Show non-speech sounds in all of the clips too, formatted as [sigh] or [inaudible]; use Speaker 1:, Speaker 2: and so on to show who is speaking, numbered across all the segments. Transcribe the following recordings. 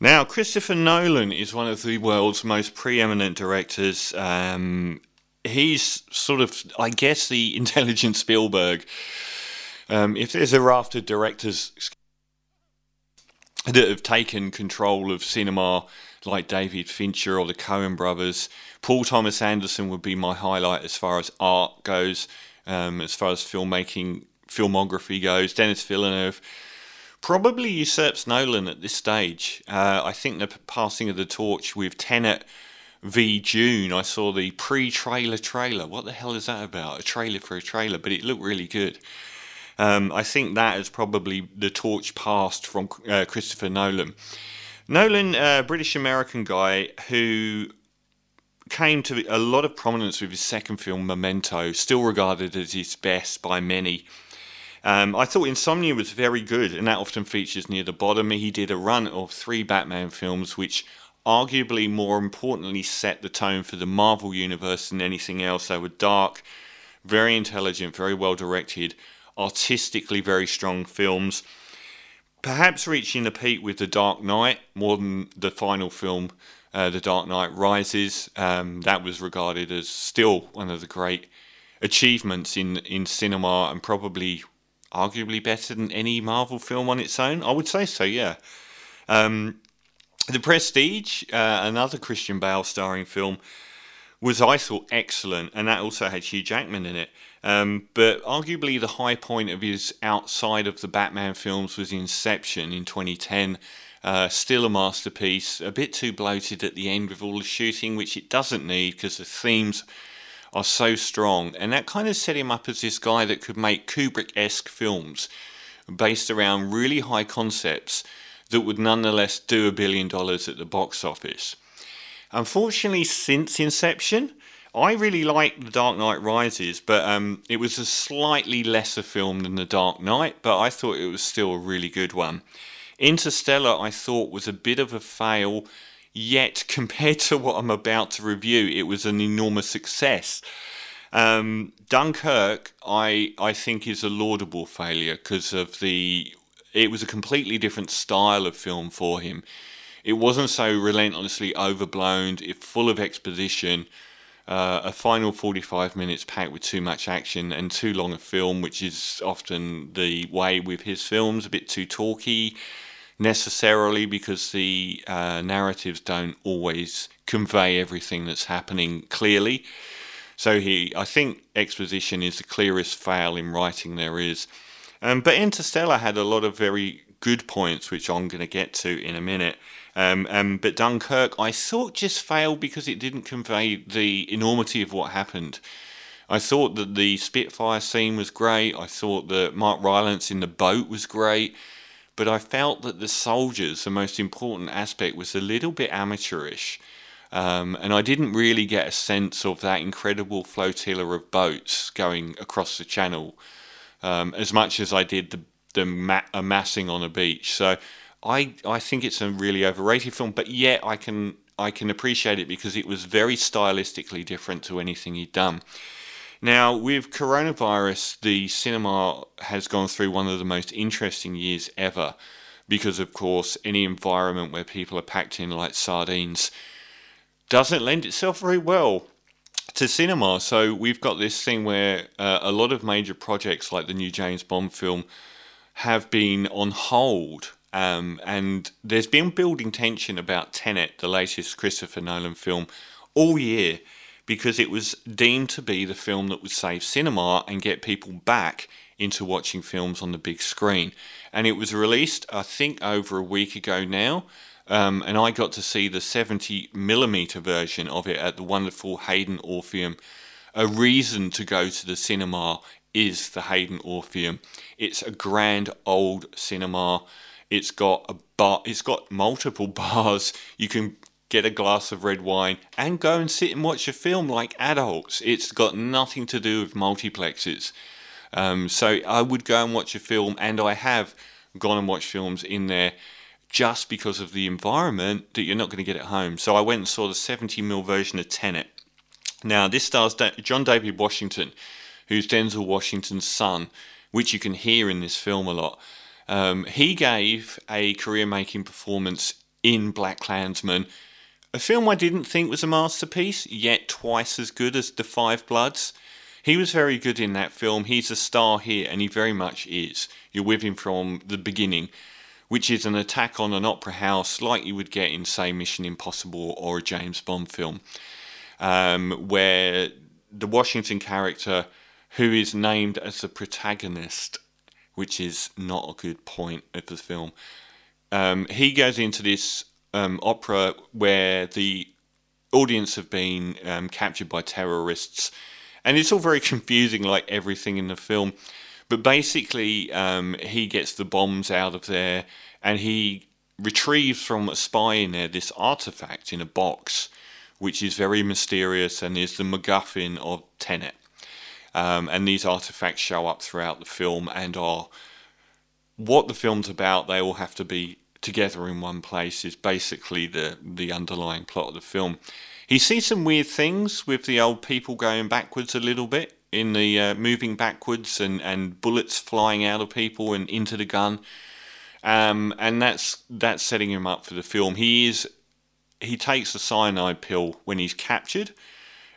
Speaker 1: Now, Christopher Nolan is one of the world's most preeminent directors. Um, he's sort of, I guess, the [laughs] intelligent Spielberg. Um, if there's a raft of directors that have taken control of cinema, like David Fincher or the Coen brothers, Paul Thomas Anderson would be my highlight as far as art goes, um, as far as filmmaking, filmography goes. Denis Villeneuve probably usurps Nolan at this stage. Uh, I think the passing of the torch with Tenet v Dune, I saw the pre-trailer trailer. What the hell is that about? A trailer for a trailer, but it looked really good. Um, I think that is probably the torch passed from uh, Christopher Nolan. Nolan, uh, British American guy who came to a lot of prominence with his second film, Memento, still regarded as his best by many. Um, I thought Insomnia was very good, and that often features near the bottom. He did a run of three Batman films, which arguably more importantly set the tone for the Marvel universe than anything else. They were dark, very intelligent, very well directed, artistically very strong films. Perhaps reaching the peak with The Dark Knight more than the final film, uh, The Dark Knight Rises. Um, that was regarded as still one of the great achievements in, in cinema and probably arguably better than any Marvel film on its own. I would say so, yeah. Um, the Prestige, uh, another Christian Bale starring film, was I thought excellent, and that also had Hugh Jackman in it. Um, but arguably the high point of his outside of the Batman films was Inception in 2010. Uh, still a masterpiece, a bit too bloated at the end with all the shooting, which it doesn't need because the themes are so strong. And that kind of set him up as this guy that could make Kubrick esque films based around really high concepts that would nonetheless do a billion dollars at the box office. Unfortunately, since Inception, I really liked The Dark Knight Rises, but um, it was a slightly lesser film than The Dark Knight, but I thought it was still a really good one. Interstellar, I thought, was a bit of a fail, yet [laughs] compared to what I'm about to review, it was an enormous success. Um, Dunkirk, I I think, is a laudable failure because of the. It was a completely different style of film for him. It wasn't so relentlessly overblown, it full of exposition. Uh, a final 45 minutes packed with too much action and too long a film, which is often the way with his films, a bit too talky necessarily because the uh, narratives don't always convey everything that's happening clearly. So he, I think, exposition is the clearest fail in writing there is. Um, but Interstellar had a lot of very good points, which I'm going to get to in a minute. Um, um, but Dunkirk, I thought just failed because it didn't convey the enormity of what happened. I thought that the Spitfire scene was great. I thought that Mark Rylance in the boat was great. But I felt that the soldiers, the most important aspect, was a little bit amateurish. Um, and I didn't really get a sense of that incredible flotilla of boats going across the channel um, as much as I did the, the ma- amassing on a beach. So I I think it's a really overrated film, but yet I can I can appreciate it because it was very stylistically different to anything he'd done. Now, with coronavirus, the cinema has gone through one of the most interesting years ever because, of course, any environment where people are packed in like sardines doesn't lend itself very well to cinema. So, we've got this thing where uh, a lot of major projects like the new James Bond film have been on hold um, and there's been building tension about Tenet, the latest Christopher Nolan film, all year because it was deemed to be the film that would save cinema and get people back into watching films on the big screen. And it was released, I think, over a week ago now. Um, and I got to see the 70 millimeter version of it at the wonderful Hayden Orpheum. A reason to go to the cinema is the Hayden Orpheum. It's a grand old cinema it's got a bar. It's got multiple [laughs] bars. You can get a glass of red wine and go and sit and watch a film like adults. It's got nothing to do with multiplexes. Um, so I would go and watch a film, and I have gone and watched films in there just because of the environment that you're not going to get at home. So I went and saw the 70 mm version of Tenet. Now this stars John David Washington, who's Denzel Washington's son, which you can hear in this film a lot. Um, he gave a career making performance in BlacKkKlansman. A film I didn't think was a masterpiece, yet twice as good as The Five Bloods. He was very good in that film. He's a star here, and he very much is. You're with him from the beginning, which is an attack on an opera house like you would get in, say, Mission Impossible or a James Bond film, um, where the Washington character, who is named as the protagonist, which is not a good point of the film, um, he goes into this um, opera where the audience have been um, captured by terrorists and it's all very confusing, like everything in the film. But basically, um, he gets the bombs out of there, and he retrieves from a spy in there this artifact in a box, which is very mysterious and is the MacGuffin of Tenet. Um, and these artifacts show up throughout the film and are what the film's about. They all have to be together in one place. Is basically the the underlying plot of the film. He sees some weird things with the old people going backwards a little bit in the uh, moving backwards and, and bullets flying out of people and into the gun. Um, and that's that's setting him up for the film. He is he takes the cyanide pill when he's captured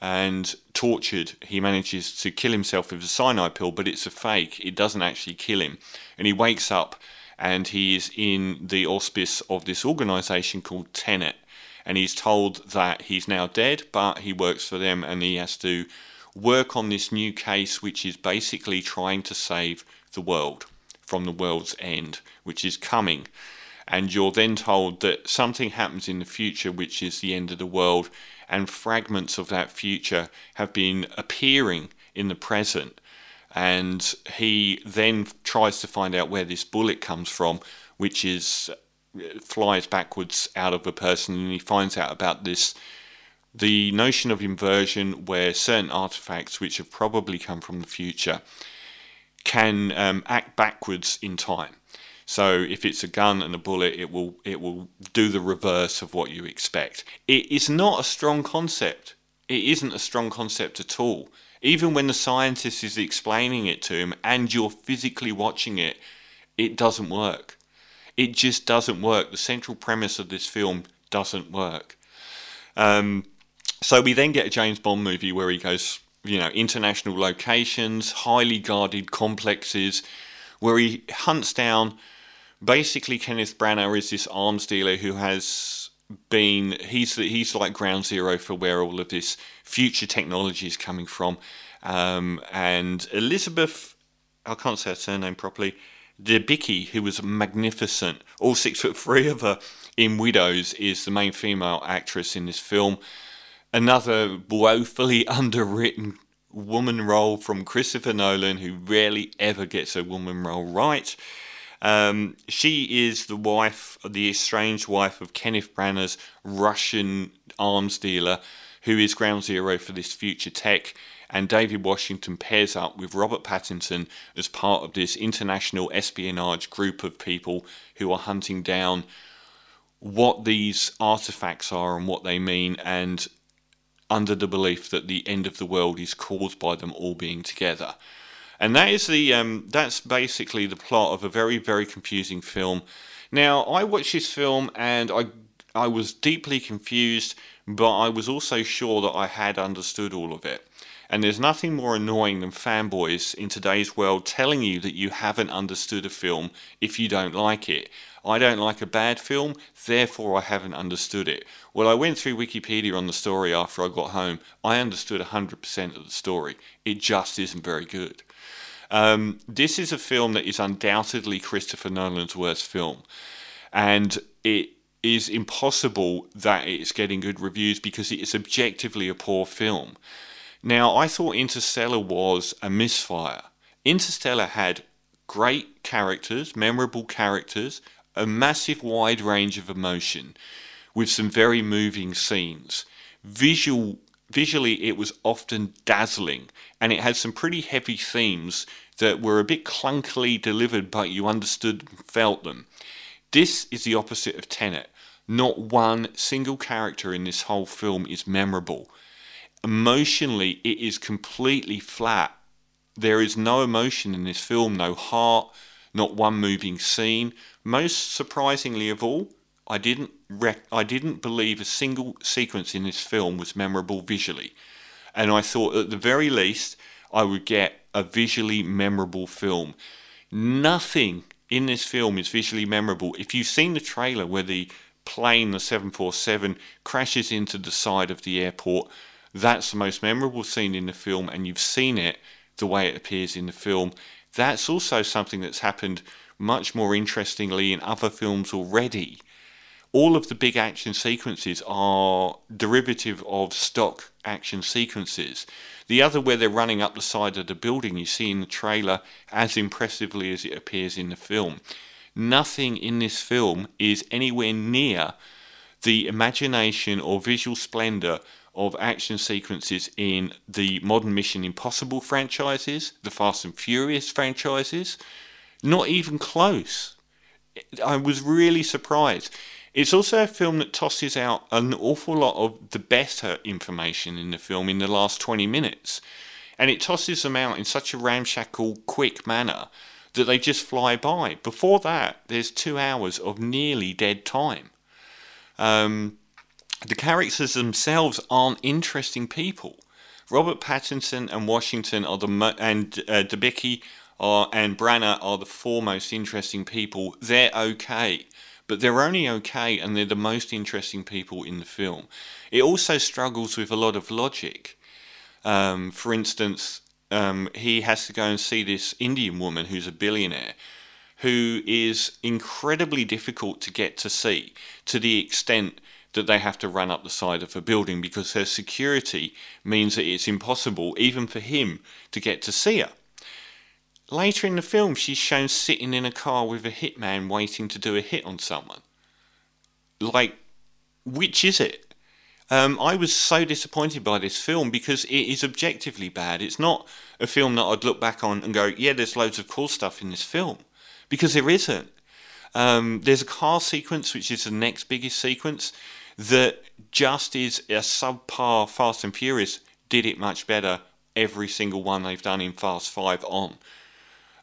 Speaker 1: and tortured. He manages to kill himself with the cyanide pill, but it's a fake. It doesn't actually kill him. And he wakes up and he is in the auspice of this organization called Tenet and he's told that he's now dead, but he works for them and he has to work on this new case, which is basically trying to save the world from the world's end, which is coming. And you're then told that something happens in the future, which is the end of the world, and fragments of that future have been appearing in the present. And he then tries to find out where this bullet comes from, which is flies backwards out of a person and he finds out about this the notion of inversion where certain artifacts which have probably come from the future can um, act backwards in time. So if it's a gun and a bullet it will it will do the reverse of what you expect. It is not a strong concept. It isn't a strong concept at all even when the scientist is explaining it to him and you're physically watching it it doesn't work it just doesn't work. The central premise of this film doesn't work. Um, so we then get a James Bond movie where he goes, you know, international locations, highly guarded complexes, where he hunts down. Basically, Kenneth Branagh is this arms dealer who has been he's he's like ground zero for where all of this future technology is coming from. Um, and Elizabeth, I can't say her surname properly. Debicki, who was magnificent, all six foot three of her in Widows, is the main female actress in this film. Another woefully [laughs] underwritten woman role from Christopher Nolan, who rarely ever gets a woman role right. Um, she is the wife, the estranged wife of Kenneth Branagh's Russian arms dealer, who is ground zero for this future tech and David Washington pairs up with Robert Pattinson as part of this international espionage group of people who are hunting down what these artifacts are and what they mean, and under the belief that the end of the world is caused by them all being together. And that is the um, that's basically the plot of a very very confusing film. Now I watched this film and I I was deeply confused, but I was also sure that I had understood all of it. And there's nothing more annoying than fanboys in today's world telling you that you haven't understood a film if you don't like it. I don't like a bad film, therefore I haven't understood it. Well, I went through Wikipedia on the story after I got home. I understood 100% of the story. It just isn't very good. Um, this is a film that is undoubtedly Christopher Nolan's worst film. And it is impossible that it's getting good reviews because it is objectively a poor film. Now, I thought Interstellar was a misfire. Interstellar had great characters, memorable characters, a massive wide range of emotion, with some very moving scenes. Visual, visually, it was often dazzling, and it had some pretty heavy themes that were a bit clunkily delivered, but you understood and felt them. This is the opposite of Tenet. Not one single character in this whole film is memorable emotionally, it is completely flat. There is no emotion in this film, no heart, not one moving scene. Most surprisingly of all, I didn't rec- I didn't believe a single sequence in this film was memorable visually, and I thought at the very least I would get a visually memorable film. Nothing in this film is visually memorable. If you've seen the trailer where the plane, the 747, crashes into the side of the airport, that's the most memorable scene in the film, and you've seen it the way it appears in the film. That's also something that's happened much more interestingly in other films already. All of the big action sequences are derivative of stock action sequences. The other, where they're running up the side of the building, you see in the trailer as impressively as it appears in the film. Nothing in this film is anywhere near the imagination or visual splendor of action sequences in the modern Mission Impossible franchises, the Fast and Furious franchises. Not even close. I was really surprised. It's also a film that tosses out an awful lot of the better information in the film in the last 20 minutes. And it tosses them out in such a ramshackle, quick manner that they just fly by. Before that, there's two hours of nearly dead time. Um, the characters themselves aren't interesting people. Robert Pattinson and Washington are the mo- and uh, Debicki are and Branagh are the four most interesting people. They're okay but they're only okay and they're the most interesting people in the film. It also struggles with a lot of logic. Um, for instance, um, he has to go and see this Indian woman who's a billionaire who is incredibly difficult to get to see to the extent that they have to run up the side of a building because her security means that it's impossible even for him to get to see her. Later in the film, she's shown sitting in a car with a hitman waiting to do a hit on someone. Like, which is it? Um, I was so disappointed by this film because it is objectively bad. It's not a film that I'd look back on and go, yeah, there's loads of cool stuff in this film. Because there isn't. Um, there's a car sequence, which is the next biggest sequence, that just is a subpar Fast and Furious did it much better every single one they've done in Fast 5 on.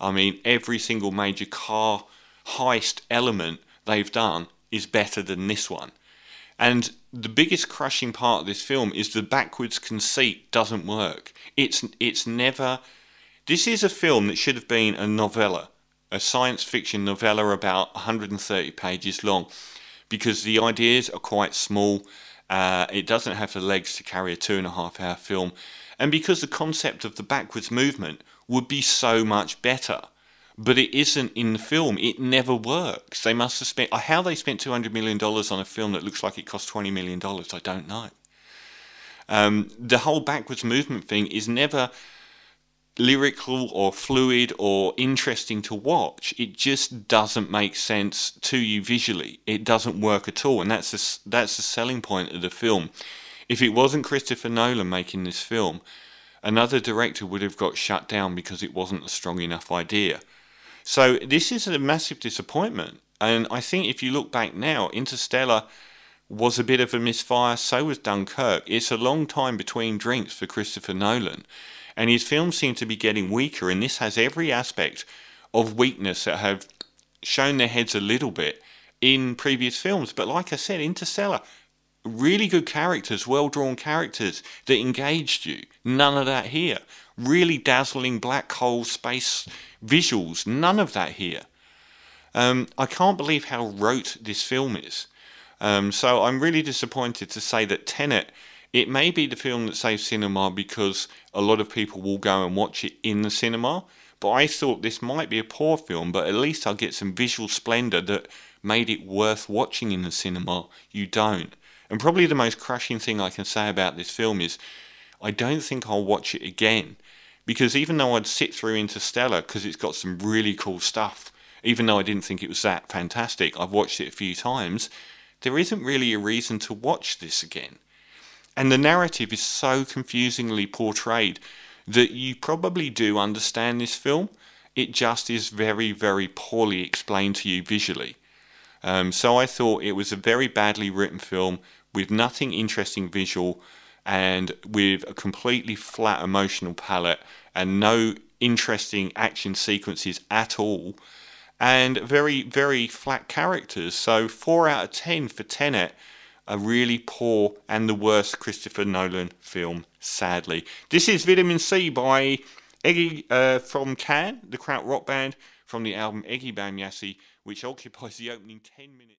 Speaker 1: I mean, every single major car heist element they've done is better than this one. And the biggest crushing part of this film is the backwards conceit doesn't work. It's it's never. This is a film that should have been a novella, a science fiction novella about 130 pages long, because the ideas are quite small. Uh, it doesn't have the legs to carry a two and a half hour film, and because the concept of the backwards movement would be so much better. But it isn't in the film. It never works. They must have spent how they spent two hundred million dollars on a film that looks like it cost twenty million dollars. I don't know. Um, the whole backwards movement thing is never lyrical or fluid or interesting to watch. It just doesn't make sense to you visually. It doesn't work at all, and that's the, that's the selling point of the film. If it wasn't Christopher Nolan making this film, another director would have got shut down because it wasn't a strong enough idea. So this is a massive disappointment. And I think if you look back now, Interstellar was a bit of a misfire, so was Dunkirk. It's a long time between drinks for Christopher Nolan. And his films seem to be getting weaker, and this has every aspect of weakness that have shown their heads a little bit in previous films. But like I said, Interstellar, really good characters, well drawn characters that engaged you. None of that here. Really dazzling black hole space visuals. None of that here. Um, I can't believe how rote this film is. Um, so I'm really disappointed to say that Tenet, it may be the film that saves cinema because a lot of people will go and watch it in the cinema. But I thought this might be a poor film, but at least I'll get some visual splendor that made it worth watching in the cinema. You don't. And probably the most crushing thing I can say about this film is I don't think I'll watch it again. Because even though I'd sit through Interstellar because it's got some really cool stuff, even though I didn't think it was that fantastic, I've watched it a few times, there isn't really a reason to watch this again. And the narrative is so confusingly portrayed that you probably do understand this film. It just is very, very poorly explained to you visually. Um, so I thought it was a very badly written film with nothing interesting visual and with a completely flat emotional palette and no interesting action sequences at all. and very, very flat characters. So, 4 out of 10 for Tenet, a really poor and the worst Christopher Nolan film, sadly. This is Vitamin C by Eggy uh, from Can, the Krautrock Band, from the album Ege Bamyasi, which occupies the opening 10 minutes.